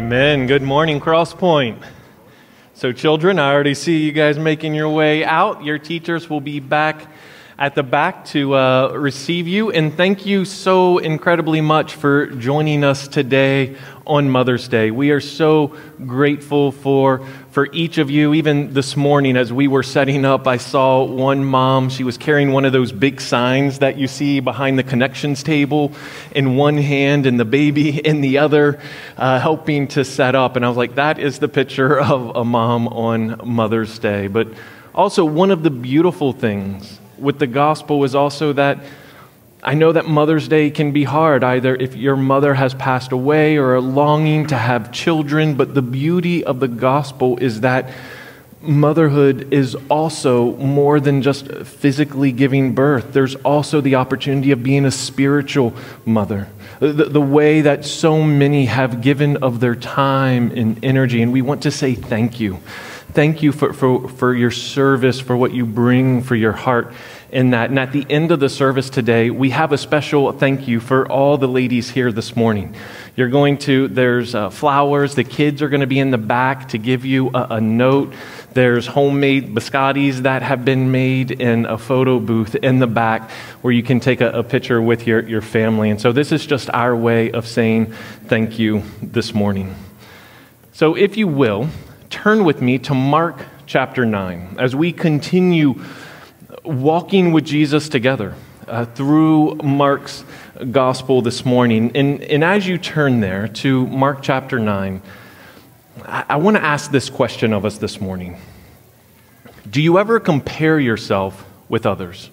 Amen. Good morning, Crosspoint. So, children, I already see you guys making your way out. Your teachers will be back at the back to uh, receive you. And thank you so incredibly much for joining us today on Mother's Day. We are so grateful for, for each of you. Even this morning, as we were setting up, I saw one mom. She was carrying one of those big signs that you see behind the connections table in one hand and the baby in the other, uh, helping to set up. And I was like, that is the picture of a mom on Mother's Day. But also, one of the beautiful things with the gospel is also that I know that Mother's Day can be hard, either if your mother has passed away or a longing to have children, but the beauty of the gospel is that motherhood is also more than just physically giving birth. There's also the opportunity of being a spiritual mother. The, the way that so many have given of their time and energy, and we want to say thank you. Thank you for, for, for your service, for what you bring, for your heart in that. And at the end of the service today, we have a special thank you for all the ladies here this morning. You're going to, there's uh, flowers. The kids are going to be in the back to give you a, a note. There's homemade biscottis that have been made in a photo booth in the back where you can take a, a picture with your, your family. And so this is just our way of saying thank you this morning. So if you will, turn with me to Mark chapter 9 as we continue walking with Jesus together uh, through Mark's gospel this morning. And, and as you turn there to Mark chapter 9, I, I want to ask this question of us this morning Do you ever compare yourself with others?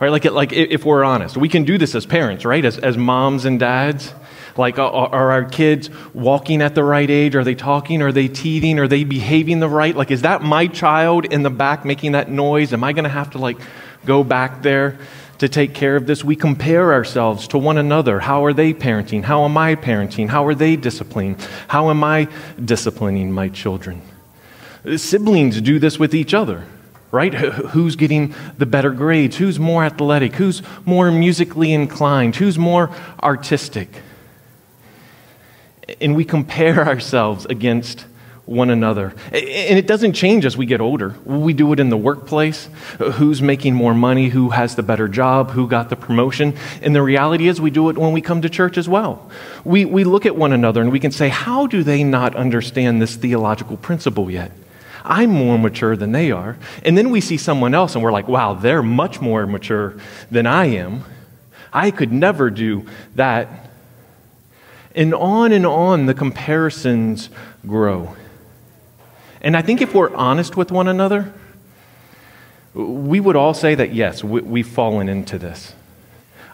Right, like, like if we're honest, we can do this as parents, right? As, as moms and dads. Like, uh, are, are our kids walking at the right age? Are they talking? Are they teething? Are they behaving the right? Like, is that my child in the back making that noise? Am I going to have to, like, go back there to take care of this? We compare ourselves to one another. How are they parenting? How am I parenting? How are they disciplining? How am I disciplining my children? Siblings do this with each other right? Who's getting the better grades? Who's more athletic? Who's more musically inclined? Who's more artistic? And we compare ourselves against one another. And it doesn't change as we get older. We do it in the workplace. Who's making more money? Who has the better job? Who got the promotion? And the reality is, we do it when we come to church as well. We, we look at one another and we can say, How do they not understand this theological principle yet? I'm more mature than they are. And then we see someone else and we're like, Wow, they're much more mature than I am. I could never do that. And on and on the comparisons grow. And I think if we're honest with one another, we would all say that yes, we've fallen into this.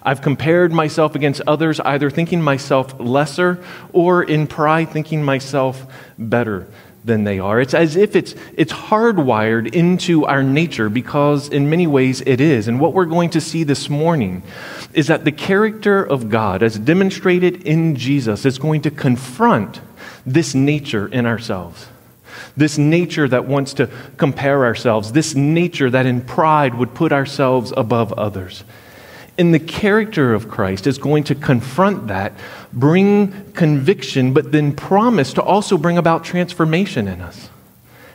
I've compared myself against others, either thinking myself lesser or in pride thinking myself better than they are. It's as if it's, it's hardwired into our nature because, in many ways, it is. And what we're going to see this morning is that the character of God, as demonstrated in Jesus, is going to confront this nature in ourselves. This nature that wants to compare ourselves, this nature that in pride would put ourselves above others. And the character of Christ is going to confront that, bring conviction, but then promise to also bring about transformation in us.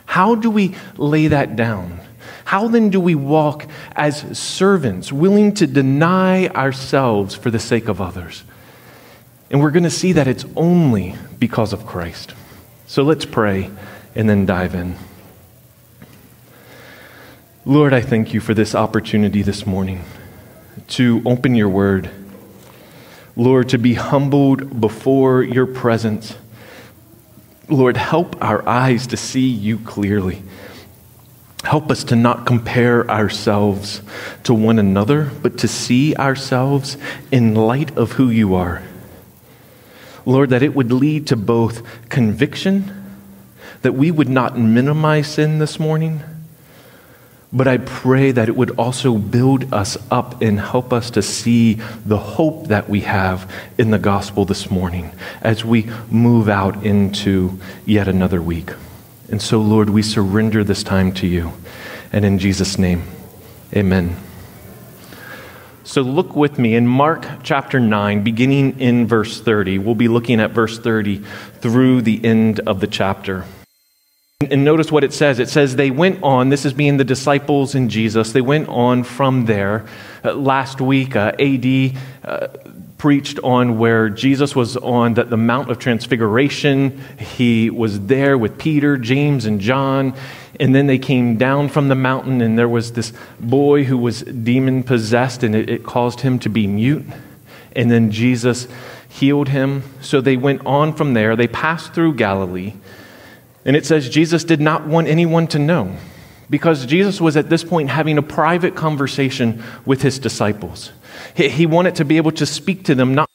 How do we lay that down? How then do we walk as servants, willing to deny ourselves for the sake of others? And we're going to see that it's only because of Christ. So let's pray and then dive in. Lord, I thank you for this opportunity this morning to open your word. Lord, to be humbled before your presence. Lord, help our eyes to see you clearly. Help us to not compare ourselves to one another, but to see ourselves in light of who you are. Lord, that it would lead to both conviction, that we would not minimize sin this morning, but I pray that it would also build us up and help us to see the hope that we have in the gospel this morning as we move out into yet another week. And so, Lord, we surrender this time to you. And in Jesus' name, amen. So look with me in Mark chapter 9, beginning in verse 30. We'll be looking at verse 30 through the end of the chapter. And notice what it says. It says, They went on, this is being the disciples in Jesus, they went on from there. Uh, last week, uh, AD uh, preached on where Jesus was on the, the Mount of Transfiguration. He was there with Peter, James, and John. And then they came down from the mountain, and there was this boy who was demon possessed, and it, it caused him to be mute. And then Jesus healed him. So they went on from there. They passed through Galilee. And it says Jesus did not want anyone to know because Jesus was at this point having a private conversation with his disciples. He wanted to be able to speak to them, not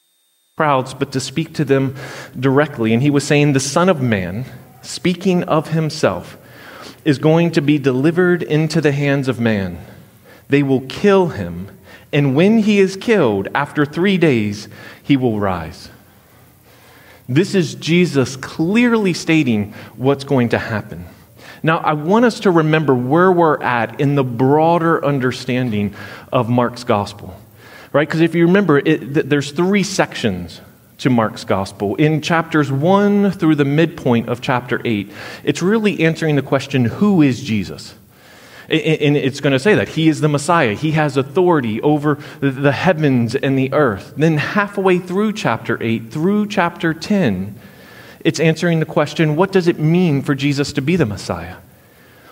crowds, but to speak to them directly. And he was saying, The Son of Man, speaking of himself, is going to be delivered into the hands of man. They will kill him, and when he is killed, after three days, he will rise. This is Jesus clearly stating what's going to happen. Now, I want us to remember where we're at in the broader understanding of Mark's gospel right? Because if you remember, it, there's three sections to Mark's gospel. In chapters 1 through the midpoint of chapter 8, it's really answering the question who is Jesus? And it's going to say that he is the Messiah. He has authority over the heavens and the earth. Then, halfway through chapter 8, through chapter 10, it's answering the question what does it mean for Jesus to be the Messiah?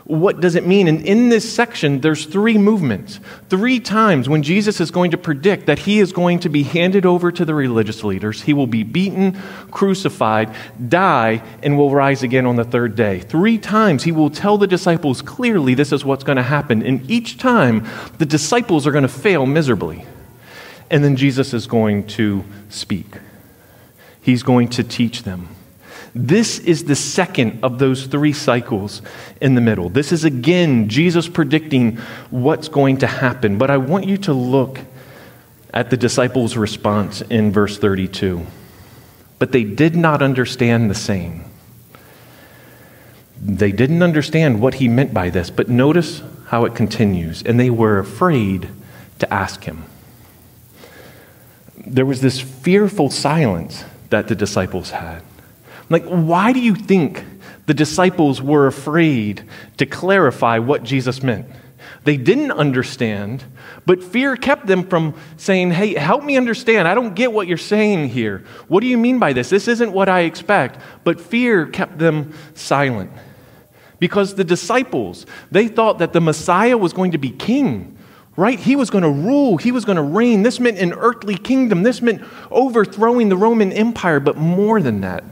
What does it mean? And in this section, there's three movements. Three times when Jesus is going to predict that he is going to be handed over to the religious leaders, he will be beaten, crucified, die, and will rise again on the third day. Three times he will tell the disciples clearly this is what's going to happen. And each time, the disciples are going to fail miserably. And then Jesus is going to speak, he's going to teach them. This is the second of those three cycles in the middle. This is again Jesus predicting what's going to happen. But I want you to look at the disciples' response in verse 32. But they did not understand the same. They didn't understand what he meant by this, but notice how it continues. And they were afraid to ask him. There was this fearful silence that the disciples had. Like, why do you think the disciples were afraid to clarify what Jesus meant? They didn't understand, but fear kept them from saying, Hey, help me understand. I don't get what you're saying here. What do you mean by this? This isn't what I expect. But fear kept them silent. Because the disciples, they thought that the Messiah was going to be king, right? He was going to rule, he was going to reign. This meant an earthly kingdom, this meant overthrowing the Roman Empire, but more than that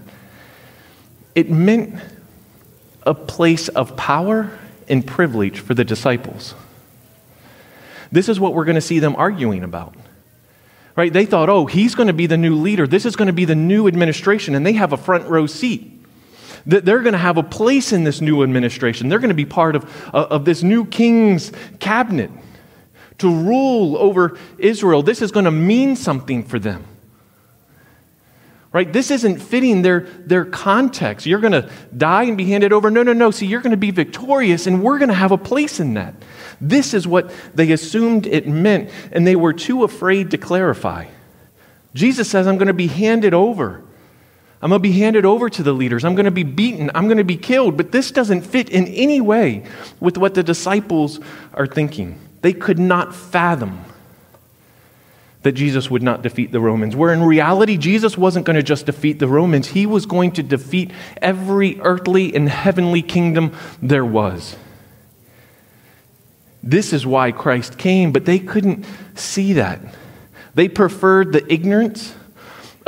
it meant a place of power and privilege for the disciples. This is what we're going to see them arguing about. Right? They thought, oh, he's going to be the new leader. This is going to be the new administration, and they have a front row seat. That they're going to have a place in this new administration. They're going to be part of, uh, of this new king's cabinet to rule over Israel. This is going to mean something for them right? This isn't fitting their, their context. You're going to die and be handed over. No, no, no. See, you're going to be victorious, and we're going to have a place in that. This is what they assumed it meant, and they were too afraid to clarify. Jesus says, I'm going to be handed over. I'm going to be handed over to the leaders. I'm going to be beaten. I'm going to be killed. But this doesn't fit in any way with what the disciples are thinking. They could not fathom that Jesus would not defeat the Romans, where in reality, Jesus wasn't going to just defeat the Romans, he was going to defeat every earthly and heavenly kingdom there was. This is why Christ came, but they couldn't see that. They preferred the ignorance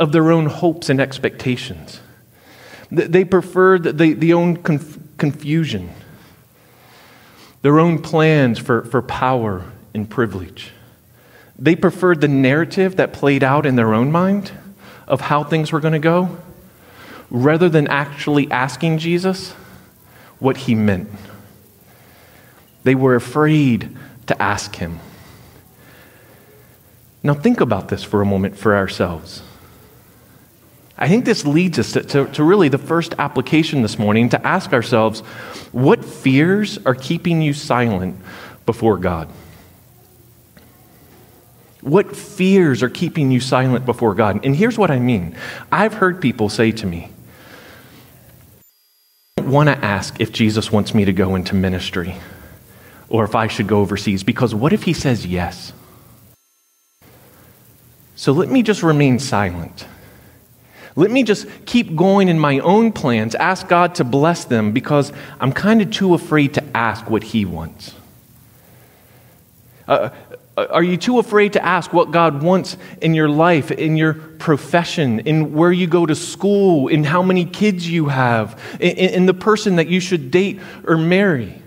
of their own hopes and expectations. They preferred the, the own conf- confusion, their own plans for, for power and privilege. They preferred the narrative that played out in their own mind of how things were going to go rather than actually asking Jesus what he meant. They were afraid to ask him. Now, think about this for a moment for ourselves. I think this leads us to, to, to, really the first application this morning to ask ourselves what fears are keeping you silent before God? What fears are keeping you silent before God? And here's what I mean I've heard people say to me, I don't want to ask if Jesus wants me to go into ministry or if I should go overseas, because what if he says yes? So let me just remain silent. Let me just keep going in my own plans, ask God to bless them because I'm kind of too afraid to ask what He wants. Uh, are you too afraid to ask what God wants in your life, in your profession, in where you go to school, in how many kids you have, in, in the person that you should date or marry?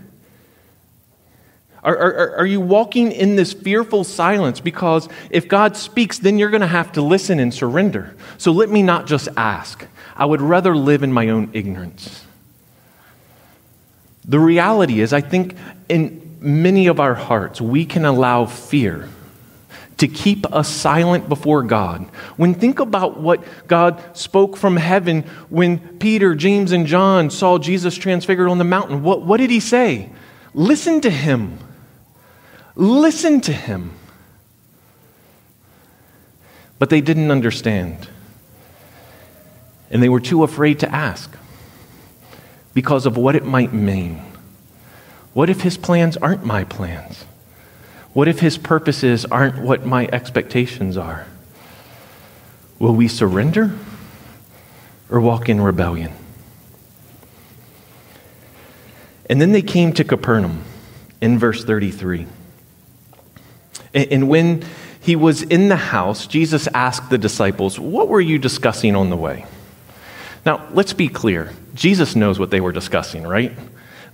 Are, are, are, you walking in this fearful silence? Because if God speaks, then you're going to have to listen and surrender. So let me not just ask. I would rather live in my own ignorance. The reality is, I think in many of our hearts, we can allow fear to keep us silent before God. When think about what God spoke from heaven when Peter, James, and John saw Jesus transfigured on the mountain, what, what did he say? Listen to him. Listen to him. But they didn't understand. And they were too afraid to ask because of what it might mean. What if his plans aren't my plans? What if his purposes aren't what my expectations are? Will we surrender or walk in rebellion? And then they came to Capernaum in verse 33. And when he was in the house, Jesus asked the disciples, What were you discussing on the way? Now, let's be clear. Jesus knows what they were discussing, right?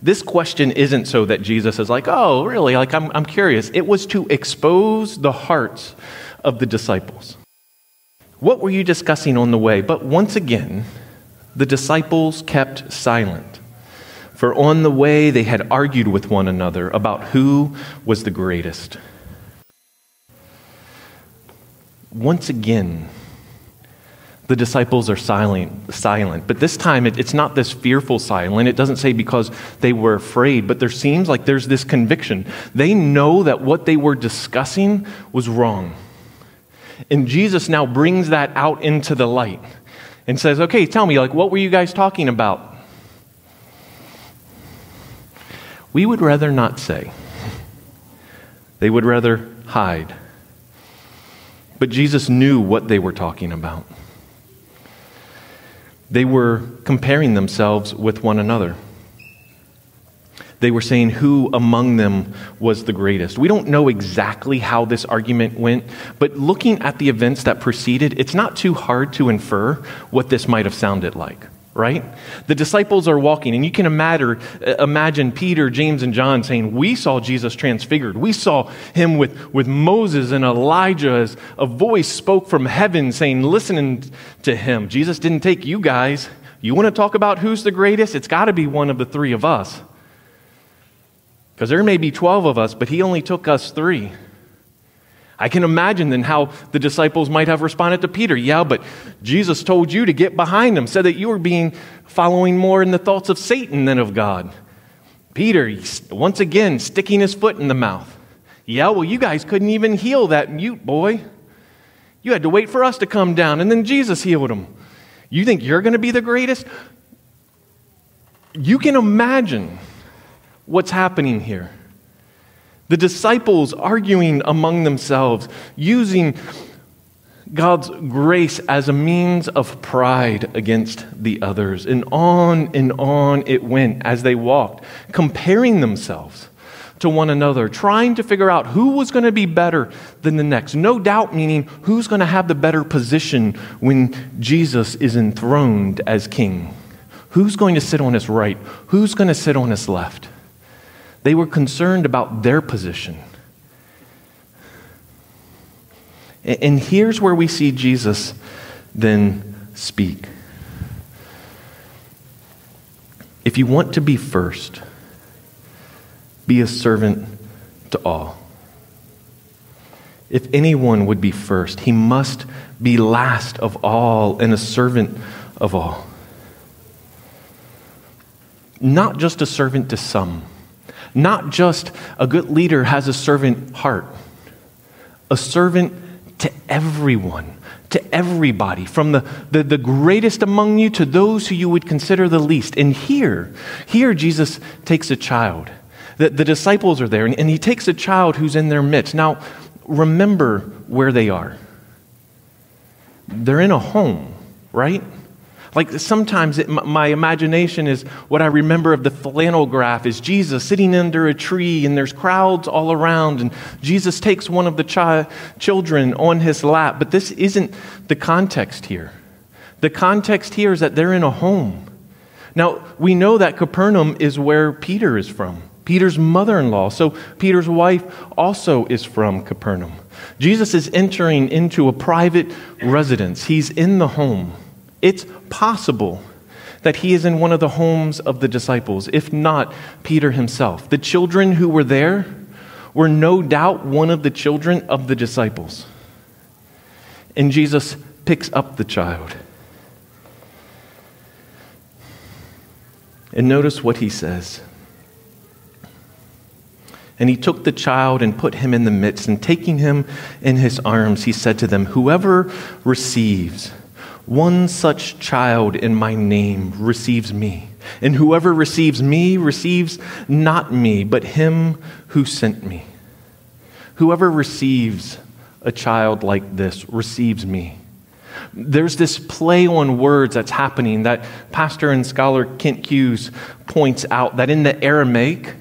This question isn't so that Jesus is like, Oh, really? Like, I'm, I'm curious. It was to expose the hearts of the disciples. What were you discussing on the way? But once again, the disciples kept silent. For on the way, they had argued with one another about who was the greatest. Once again, the disciples are silent, silent. But this time, it, it's not this fearful silent. It doesn't say because they were afraid, but there seems like there's this conviction. They know that what they were discussing was wrong. And Jesus now brings that out into the light and says, Okay, tell me, like, what were you guys talking about? We would rather not say, they would rather hide. But Jesus knew what they were talking about. They were comparing themselves with one another. They were saying who among them was the greatest. We don't know exactly how this argument went, but looking at the events that preceded, it's not too hard to infer what this might have sounded like right? The disciples are walking, and you can imagine, Peter, James, and John saying, We saw Jesus transfigured. We saw him with, with Moses and Elijah as a voice spoke from heaven saying, Listening to him. Jesus didn't take you guys. You want to talk about who's the greatest? It's got to be one of the three of us. Because there may be 12 of us, but he only took us three. I can imagine then how the disciples might have responded to Peter. Yeah, but Jesus told you to get behind him, said that you were being following more in the thoughts of Satan than of God. Peter, once again, sticking his foot in the mouth. Yeah, well, you guys couldn't even heal that mute boy. You had to wait for us to come down, and then Jesus healed him. You think you're going to be the greatest? You can imagine what's happening here. The disciples arguing among themselves, using God's grace as a means of pride against the others. And on and on it went as they walked, comparing themselves to one another, trying to figure out who was going to be better than the next. No doubt, meaning who's going to have the better position when Jesus is enthroned as king. Who's going to sit on his right? Who's going to sit on his left? They were concerned about their position. And here's where we see Jesus then speak. If you want to be first, be a servant to all. If anyone would be first, he must be last of all and a servant of all. Not just a servant to some not just a good leader has a servant heart, a servant to everyone, to everybody, from the, the, the, greatest among you to those who you would consider the least. And here, here Jesus takes a child. The, the disciples are there, and, and he takes a child who's in their midst. Now, remember where they are. They're in a home, right? Like sometimes it, my imagination is what I remember of the flannel graph is Jesus sitting under a tree and there's crowds all around and Jesus takes one of the chi- children on his lap. But this isn't the context here. The context here is that they're in a home. Now, we know that Capernaum is where Peter is from. Peter's mother in law. So Peter's wife also is from Capernaum. Jesus is entering into a private residence, he's in the home. It's possible that he is in one of the homes of the disciples, if not Peter himself. The children who were there were no doubt one of the children of the disciples. And Jesus picks up the child. And notice what he says. And he took the child and put him in the midst, and taking him in his arms, he said to them, Whoever receives one such child in my name receives me. And whoever receives me receives not me, but him who sent me. Whoever receives a child like this receives me. There's this play on words that's happening that pastor and scholar Kent Hughes points out that in the Aramaic,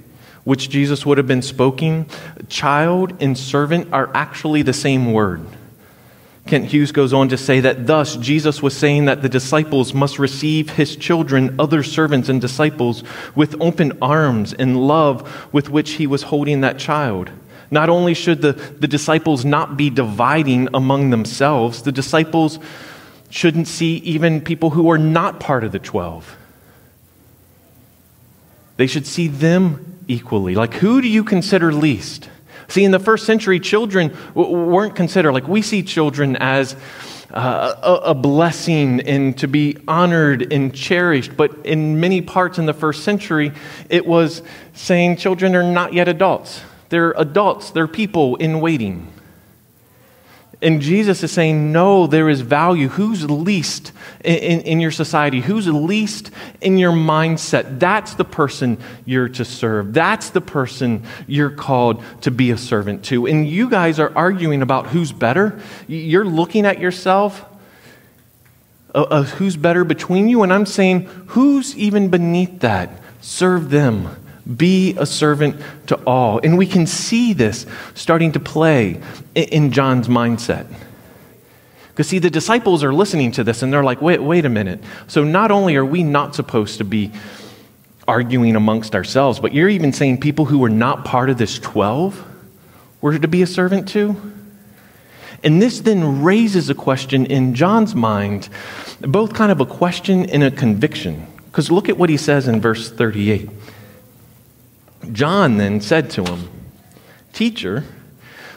which Jesus would have been speaking, child and servant are actually the same word. Kent Hughes goes on to say that thus Jesus was saying that the disciples must receive his children, other servants and disciples, with open arms and love with which he was holding that child. Not only should the, the disciples not be dividing among themselves, the disciples shouldn't see even people who are not part of the 12. They should see them equally. Like, who do you consider least? See, in the first century, children weren't considered, like, we see children as uh, a, a blessing and to be honored and cherished. But in many parts in the first century, it was saying children are not yet adults. They're adults, they're people in waiting. And Jesus is saying, no, there is value. Who's least in, in, in, your society? Who's least in your mindset? That's the person you're to serve. That's the person you're called to be a servant to. And you guys are arguing about who's better. You're looking at yourself, uh, uh, who's better between you. And I'm saying, who's even beneath that? Serve them. Be a servant to all. And we can see this starting to play in John's mindset. Because, see, the disciples are listening to this and they're like, wait, wait a minute. So, not only are we not supposed to be arguing amongst ourselves, but you're even saying people who were not part of this 12 were to be a servant to? And this then raises a question in John's mind, both kind of a question and a conviction. Because look at what he says in verse 38. John then said to him, Teacher,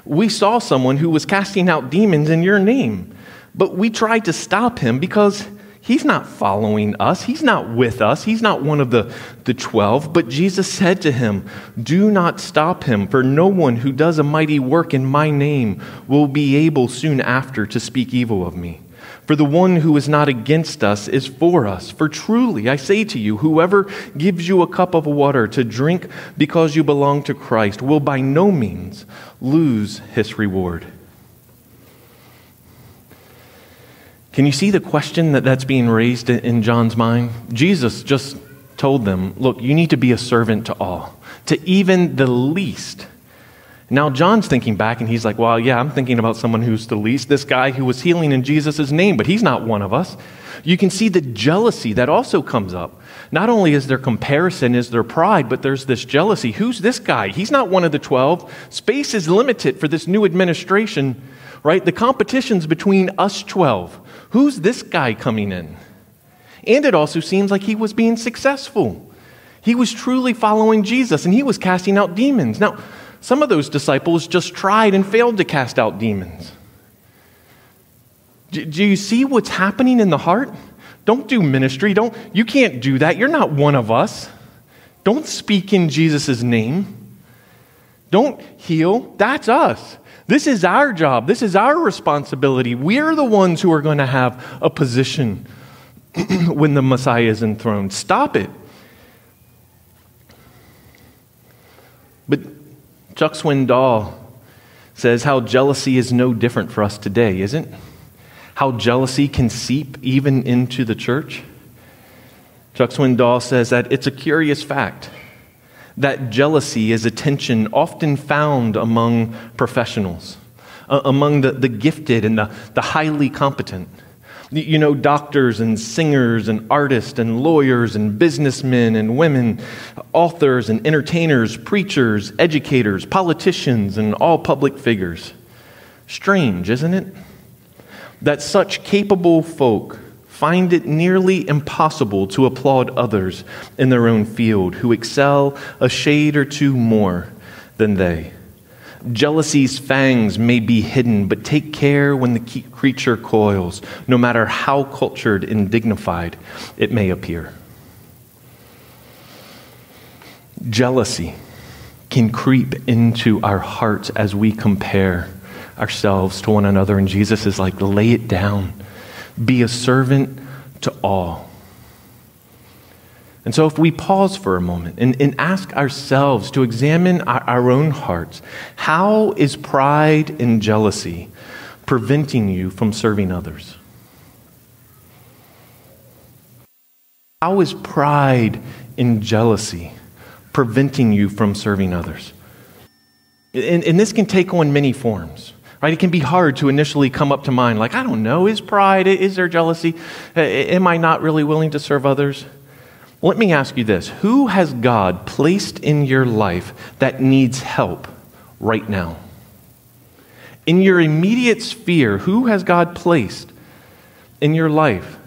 we saw someone who was casting out demons in your name, but we tried to stop him because he's not following us. He's not with us. He's not one of the, the twelve. But Jesus said to him, Do not stop him, for no one who does a mighty work in my name will be able soon after to speak evil of me. For the one who is not against us is for us. For truly, I say to you, whoever gives you a cup of water to drink because you belong to Christ will by no means lose his reward. Can you see the question that that's being raised in John's mind? Jesus just told them, look, you need to be a servant to all, to even the least. Now, John's thinking back and he's like, well, yeah, I'm thinking about someone who's the least, this guy who was healing in Jesus' name, but he's not one of us. You can see the jealousy that also comes up. Not only is there comparison, is there pride, but there's this jealousy. Who's this guy? He's not one of the 12. Space is limited for this new administration, right? The competition's between us 12. Who's this guy coming in? And it also seems like he was being successful. He was truly following Jesus and he was casting out demons. Now, some of those disciples just tried and failed to cast out demons. Do, do you see what's happening in the heart? Don't do ministry. Don't, you can't do that. You're not one of us. Don't speak in Jesus' name. Don't heal. That's us. This is our job. This is our responsibility. We're the ones who are going to have a position when the Messiah is enthroned. Stop it. But Chuck Swindoll says how jealousy is no different for us today, isn't? How jealousy can seep even into the church. Chuck Swindoll says that it's a curious fact that jealousy is a tension often found among professionals, uh, among the, the gifted and the, the highly competent. You know, doctors and singers and artists and lawyers and businessmen and women, authors and entertainers, preachers, educators, politicians, and all public figures. Strange, isn't it? That such capable folk find it nearly impossible to applaud others in their own field who excel a shade or two more than they. Jealousy's fangs may be hidden, but take care when the creature coils, no matter how cultured and dignified it may appear. Jealousy can creep into our hearts as we compare ourselves to one another, and Jesus is like, lay it down. Be a servant to all. And so, if we pause for a moment and, and ask ourselves to examine our, our own hearts, how is pride and jealousy preventing you from serving others? How is pride and jealousy preventing you from serving others? And, and, this can take on many forms. Right? It can be hard to initially come up to mind, like, I don't know, is pride, is there jealousy? Am I not really willing to serve others? Let me ask you this Who has God placed in your life that needs help right now? In your immediate sphere, who has God placed in your life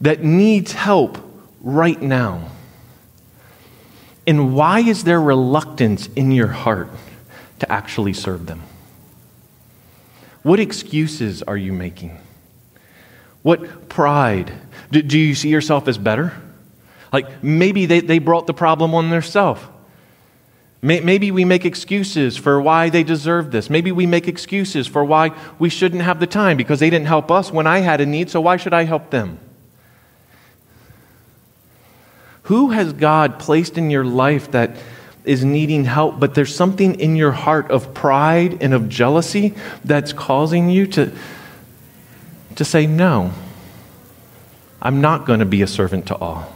that needs help right now? And why is there reluctance in your heart to actually serve them? What excuses are you making? What pride? Do, do you see yourself as better? Like maybe they, they brought the problem on themselves. Maybe we make excuses for why they deserve this. Maybe we make excuses for why we shouldn't have the time because they didn't help us when I had a need, so why should I help them? Who has God placed in your life that is needing help, but there's something in your heart of pride and of jealousy that's causing you to, to say, No, I'm not going to be a servant to all.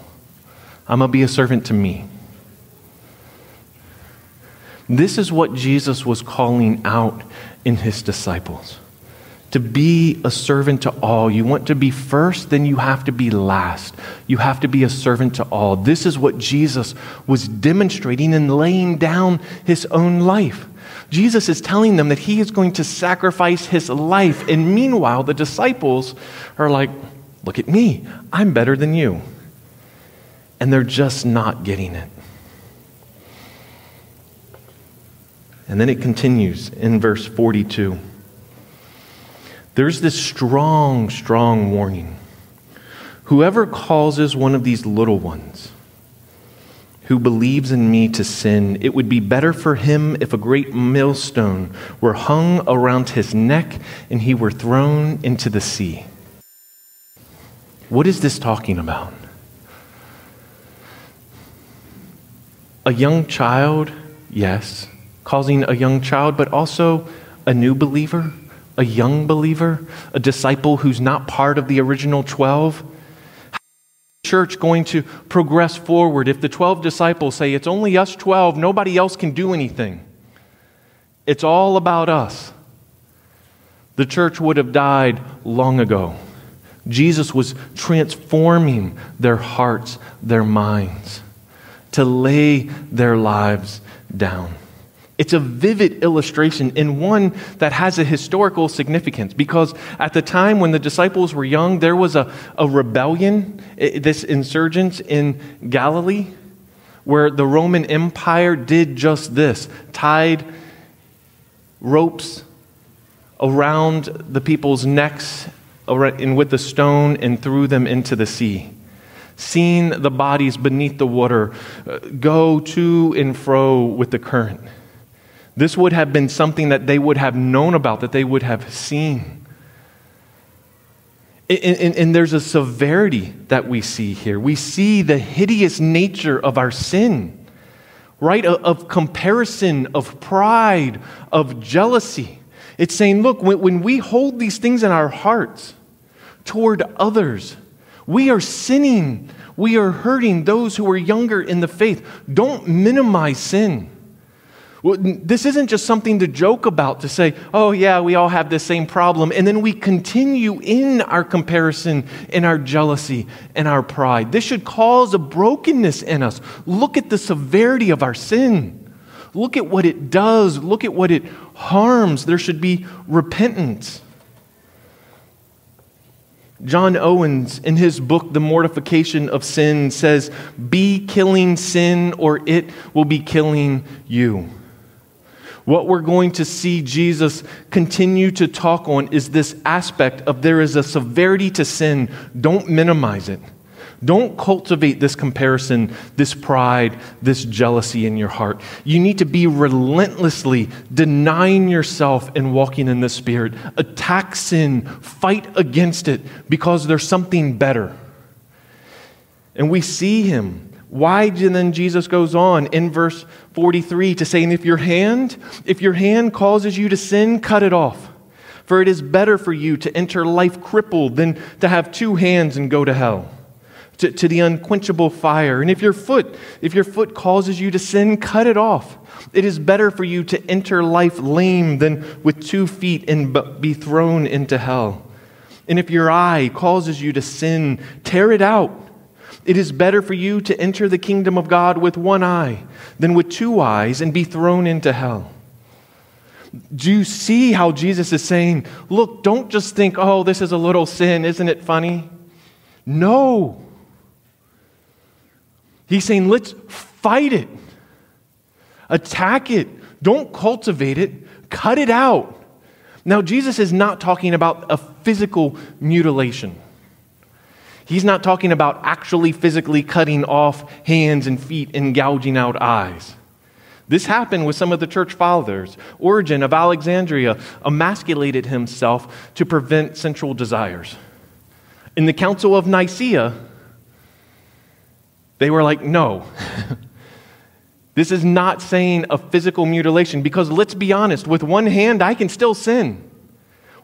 I'm going to be a servant to me. This is what Jesus was calling out in his disciples to be a servant to all. You want to be first, then you have to be last. You have to be a servant to all. This is what Jesus was demonstrating and laying down his own life. Jesus is telling them that he is going to sacrifice his life. And meanwhile, the disciples are like, Look at me, I'm better than you. And they're just not getting it. And then it continues in verse 42 there's this strong, strong warning. Whoever causes one of these little ones who believes in me to sin, it would be better for him if a great millstone were hung around his neck and he were thrown into the sea. What is this talking about? A young child, yes, causing a young child, but also a new believer a young believer, a disciple who's not part of the original 12? church going to progress forward. If the 12 disciples say it's only us 12 nobody else can do anything it's all about us. The church would have died long ago. Jesus was transforming their hearts their minds to lay their lives down it's a vivid illustration and one that has a historical significance because at the time when the disciples were young, there was a, a rebellion, this insurgence in Galilee, where the Roman Empire did just this tied ropes around the people's necks and with the stone and threw them into the sea. Seeing the bodies beneath the water uh, go to and fro with the current. This would have been something that they would have known about, that they would have seen. And, and, and, there's a severity that we see here. We see the hideous nature of our sin, right? Of, of comparison, of pride, of jealousy. It's saying, look, when, when we hold these things in our hearts toward others, we are sinning. We are hurting those who are younger in the faith. Don't minimize sin. This isn't just something to joke about, to say, oh, yeah, we all have the same problem. And then we continue in our comparison, in our jealousy, and our pride. This should cause a brokenness in us. Look at the severity of our sin. Look at what it does. Look at what it harms. There should be repentance. John Owens, in his book, The Mortification of Sin, says, Be killing sin, or it will be killing you. What we're going to see Jesus continue to talk on is this aspect of there is a severity to sin. Don't minimize it. Don't cultivate this comparison, this pride, this jealousy in your heart. You need to be relentlessly denying yourself and walking in the Spirit. Attack sin, fight against it because there's something better. And we see him. Why then Jesus goes on in verse 43 to say, and if your hand, if your hand causes you to sin, cut it off. For it is better for you to enter life crippled than to have two hands and go to hell to, to the unquenchable fire. And if your foot, if your foot causes you to sin, cut it off. It is better for you to enter life lame than with two feet and be thrown into hell. And if your eye causes you to sin, tear it out. It is better for you to enter the kingdom of God with one eye than with two eyes and be thrown into hell. Do you see how Jesus is saying, Look, don't just think, oh, this is a little sin, isn't it funny? No. He's saying, let's fight it, attack it, don't cultivate it, cut it out. Now, Jesus is not talking about a physical mutilation. He's not talking about actually physically cutting off hands and feet and gouging out eyes. This happened with some of the church fathers. Origen of Alexandria emasculated himself to prevent sensual desires. In the Council of Nicaea, they were like, no. this is not saying a physical mutilation because let's be honest, with one hand, I can still sin.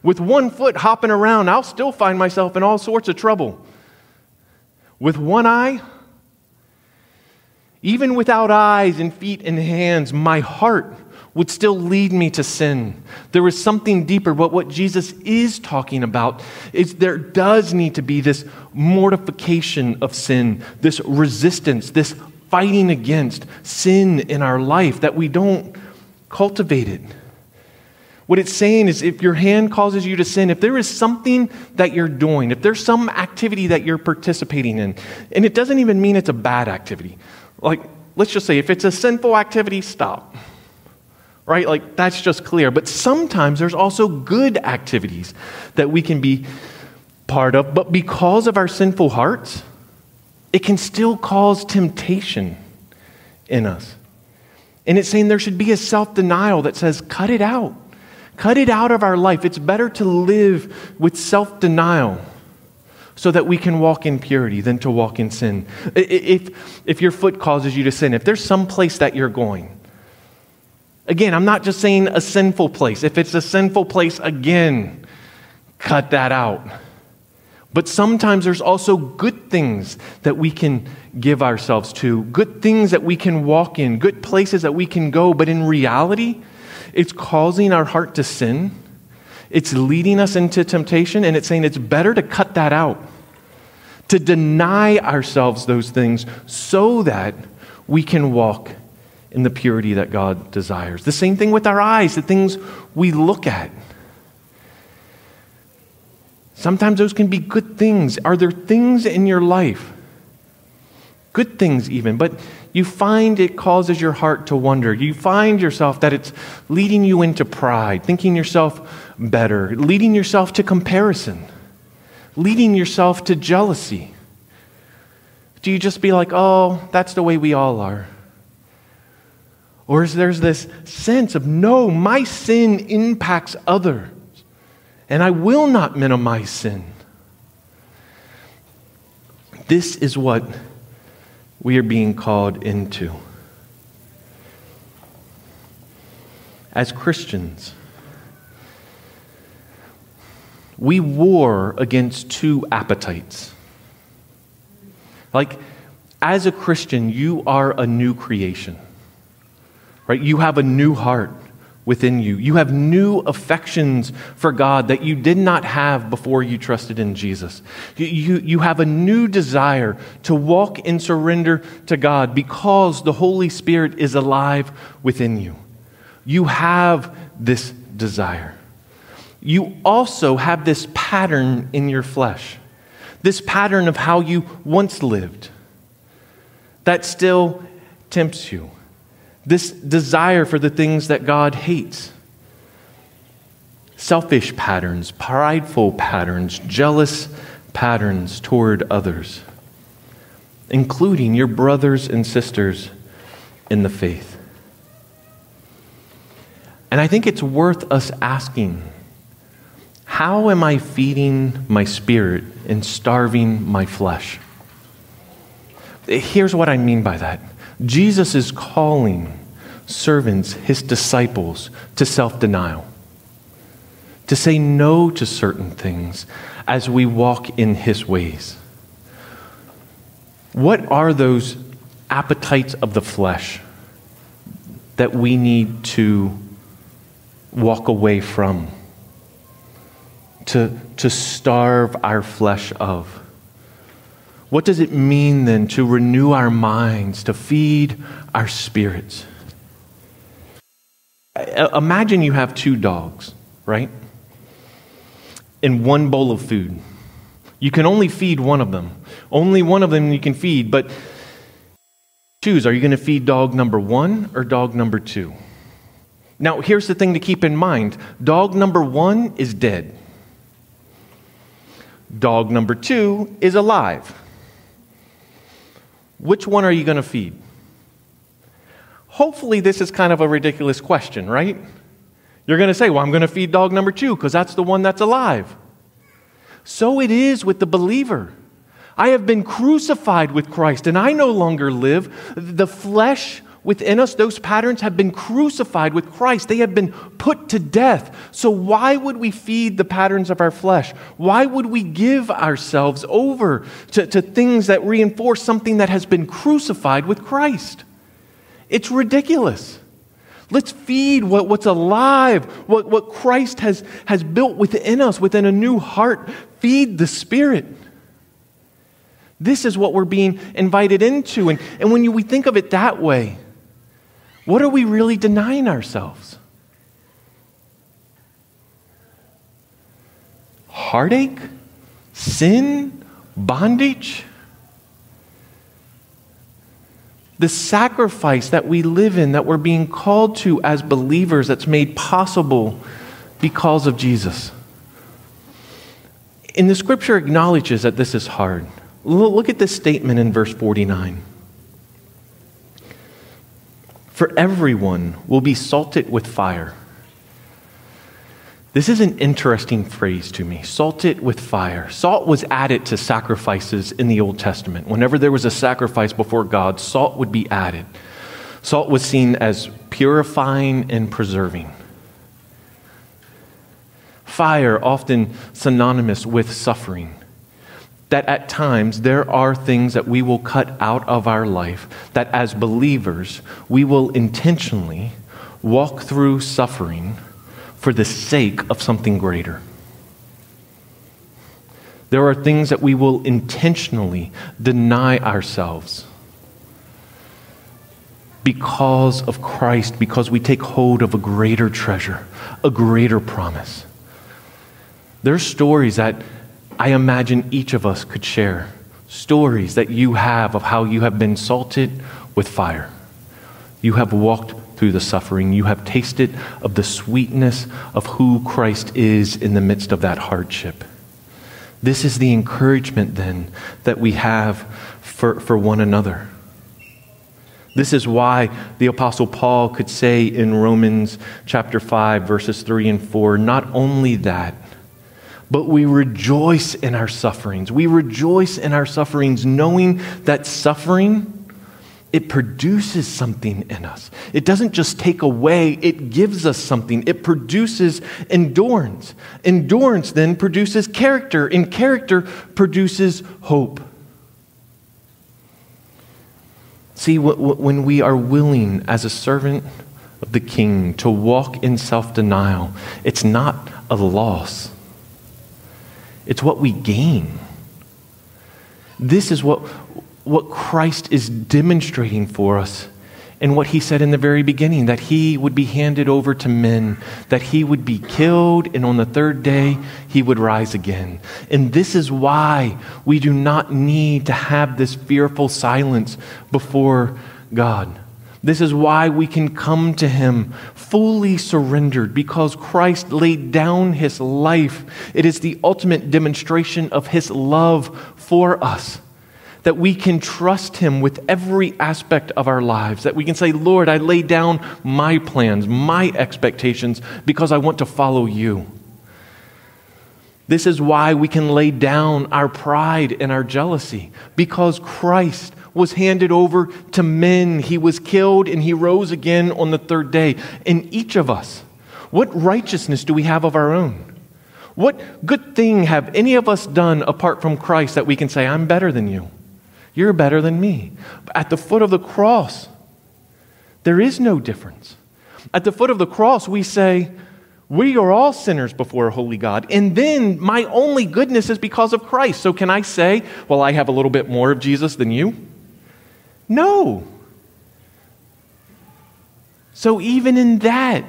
With one foot hopping around, I'll still find myself in all sorts of trouble. With one eye, even without eyes and feet and hands, my heart would still lead me to sin. There is something deeper, but what Jesus is talking about is there does need to be this mortification of sin, this resistance, this fighting against sin in our life, that we don't cultivate it. What it's saying is if your hand causes you to sin, if there is something that you're doing, if there's some activity that you're participating in, and it doesn't even mean it's a bad activity. Like, let's just say if it's a sinful activity, stop right? Like that's just clear. But sometimes there's also good activities that we can be part of, but because of our sinful hearts, it can still cause temptation in us. And it's saying there should be a self denial that says, cut it out. Cut it out of our life. It's better to live with self denial so that we can walk in purity than to walk in sin. If, if your foot causes you to sin, if there's some place that you're going, Again, I'm not just saying a sinful place. If it's a sinful place, again, cut that out. But sometimes there's also good things that we can give ourselves to, good things that we can walk in, good places that we can go. But in reality, it's causing our heart to sin. It's leading us into temptation, and it's saying it's better to cut that out, to deny ourselves those things so that we can walk in the purity that God desires. The same thing with our eyes, the things we look at. Sometimes those can be good things. Are there things in your life, good things even, but you find it causes your heart to wonder? You find yourself that it's leading you into pride, thinking yourself better, leading yourself to comparison, leading yourself to jealousy. Do you just be like, oh, that's the way we all are? Or is there this sense of, no, my sin impacts others, and I will not minimize sin? This is what we are being called into. As Christians, we war against two appetites. Like, as a Christian, you are a new creation, right? You have a new heart within you. You have new affections for God that you did not have before you trusted in Jesus. You, you, you have a new desire to walk in surrender to God because the Holy Spirit is alive within you. You have this desire. You also have this pattern in your flesh, this pattern of how you once lived that still tempts you this desire for the things that God hates. Selfish patterns, prideful patterns, jealous patterns toward others, including your brothers and sisters in the faith. And I think it's worth us asking how am I feeding my spirit and starving my flesh? Here's what I mean by that Jesus is calling servants, his disciples, to self denial, to say no to certain things as we walk in his ways. What are those appetites of the flesh that we need to walk away from, to, to starve our flesh of? What does it mean then to renew our minds, to feed our spirits? Imagine you have two dogs, right? In one bowl of food. You can only feed one of them. Only one of them you can feed, but choose are you going to feed dog number one or dog number two? Now, here's the thing to keep in mind dog number one is dead, dog number two is alive. Which one are you going to feed? Hopefully, this is kind of a ridiculous question, right? You're going to say, Well, I'm going to feed dog number two because that's the one that's alive. So it is with the believer. I have been crucified with Christ, and I no longer live. The flesh within us, those patterns have been crucified with Christ. They have been put to death. So, why would we feed the patterns of our flesh? Why would we give ourselves over to, to things that reinforce something that has been crucified with Christ? It's ridiculous. Let's feed what, what's alive, what, what Christ has, has built within us, within a new heart. Feed the Spirit. This is what we're being invited into. And, and when you, we think of it that way, what are we really denying ourselves? Heartache? Sin? Bondage? The sacrifice that we live in, that we're being called to as believers, that's made possible because of Jesus. And the scripture acknowledges that this is hard. Look at this statement in verse 49 for everyone will be salted with fire. This is an interesting phrase to me salted with fire. Salt was added to sacrifices in the Old Testament. Whenever there was a sacrifice before God, salt would be added. Salt was seen as purifying and preserving. Fire, often synonymous with suffering that at times there are things that we will cut out of our life, that as believers, we will intentionally walk through suffering for the sake of something greater. There are things that we will intentionally deny ourselves because of Christ, because we take hold of a greater treasure, a greater promise. There are stories that I imagine each of us could share stories that you have of how you have been salted with fire. You have walked through the suffering. You have tasted of the sweetness of who Christ is in the midst of that hardship. This is the encouragement then that we have for, for one another. This is why the Apostle Paul could say in Romans chapter 5, verses 3 and 4 not only that, but we rejoice in our sufferings. We rejoice in our sufferings, knowing that suffering. It produces something in us. It doesn't just take away, it gives us something. It produces endurance. Endurance then produces character, and character produces hope. See, when we are willing as a servant of the king to walk in self denial, it's not a loss, it's what we gain. This is what, what Christ is demonstrating for us and what he said in the very beginning that he would be handed over to men, that he would be killed, and on the third day he would rise again. And this is why we do not need to have this fearful silence before God. This is why we can come to him fully surrendered because Christ laid down his life. It is the ultimate demonstration of his love for us that we can trust Him with every aspect of our lives, that we can say, Lord, I lay down my plans, my expectations, because I want to follow you. This is why we can lay down our pride and our jealousy, because Christ was handed over to men. He was killed and he rose again on the third day. In each of us, what righteousness do we have of our own? What good thing have any of us done apart from Christ that we can say, I'm better than you? You're better than me. At the foot of the cross, there is no difference. At the foot of the cross, we say, We are all sinners before a holy God. And then my only goodness is because of Christ. So can I say, Well, I have a little bit more of Jesus than you? No. So even in that,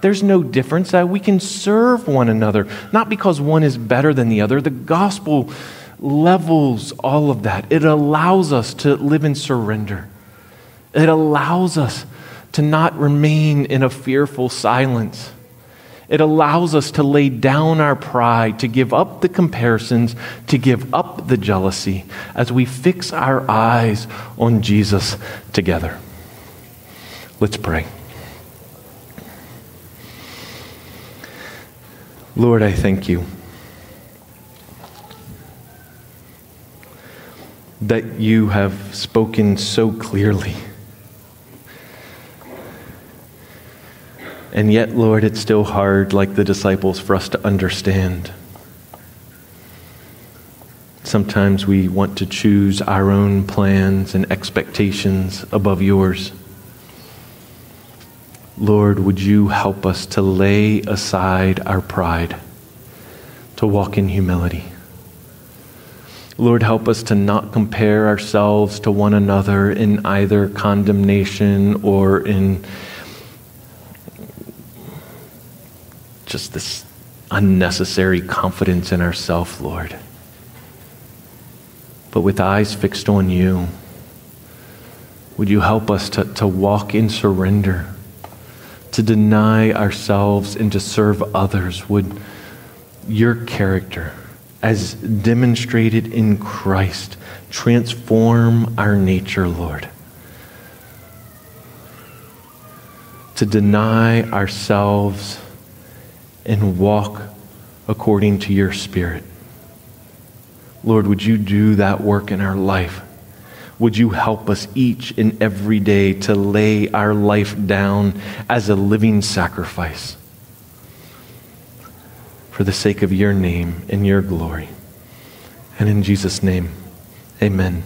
there's no difference that we can serve one another, not because one is better than the other. The gospel levels all of that. It allows us to live in surrender. It allows us to not remain in a fearful silence. It allows us to lay down our pride, to give up the comparisons, to give up the jealousy as we fix our eyes on Jesus together. Let's pray. Lord, I thank you. that you have spoken so clearly. And yet, Lord, it's still hard, like the disciples, for us to understand. Sometimes we want to choose our own plans and expectations above yours. Lord, would you help us to lay aside our pride, to walk in humility? Lord, help us to not compare ourselves to one another in either condemnation or in just this unnecessary confidence in ourselves, Lord. But with eyes fixed on you, would you help us to, to walk in surrender, to deny ourselves and to serve others? Would your character, as demonstrated in Christ. Transform our nature, Lord. To deny ourselves and walk according to your Spirit. Lord, would you do that work in our life? Would you help us each and every day to lay our life down as a living sacrifice? for the sake of your name and your glory. And in Jesus' name, amen.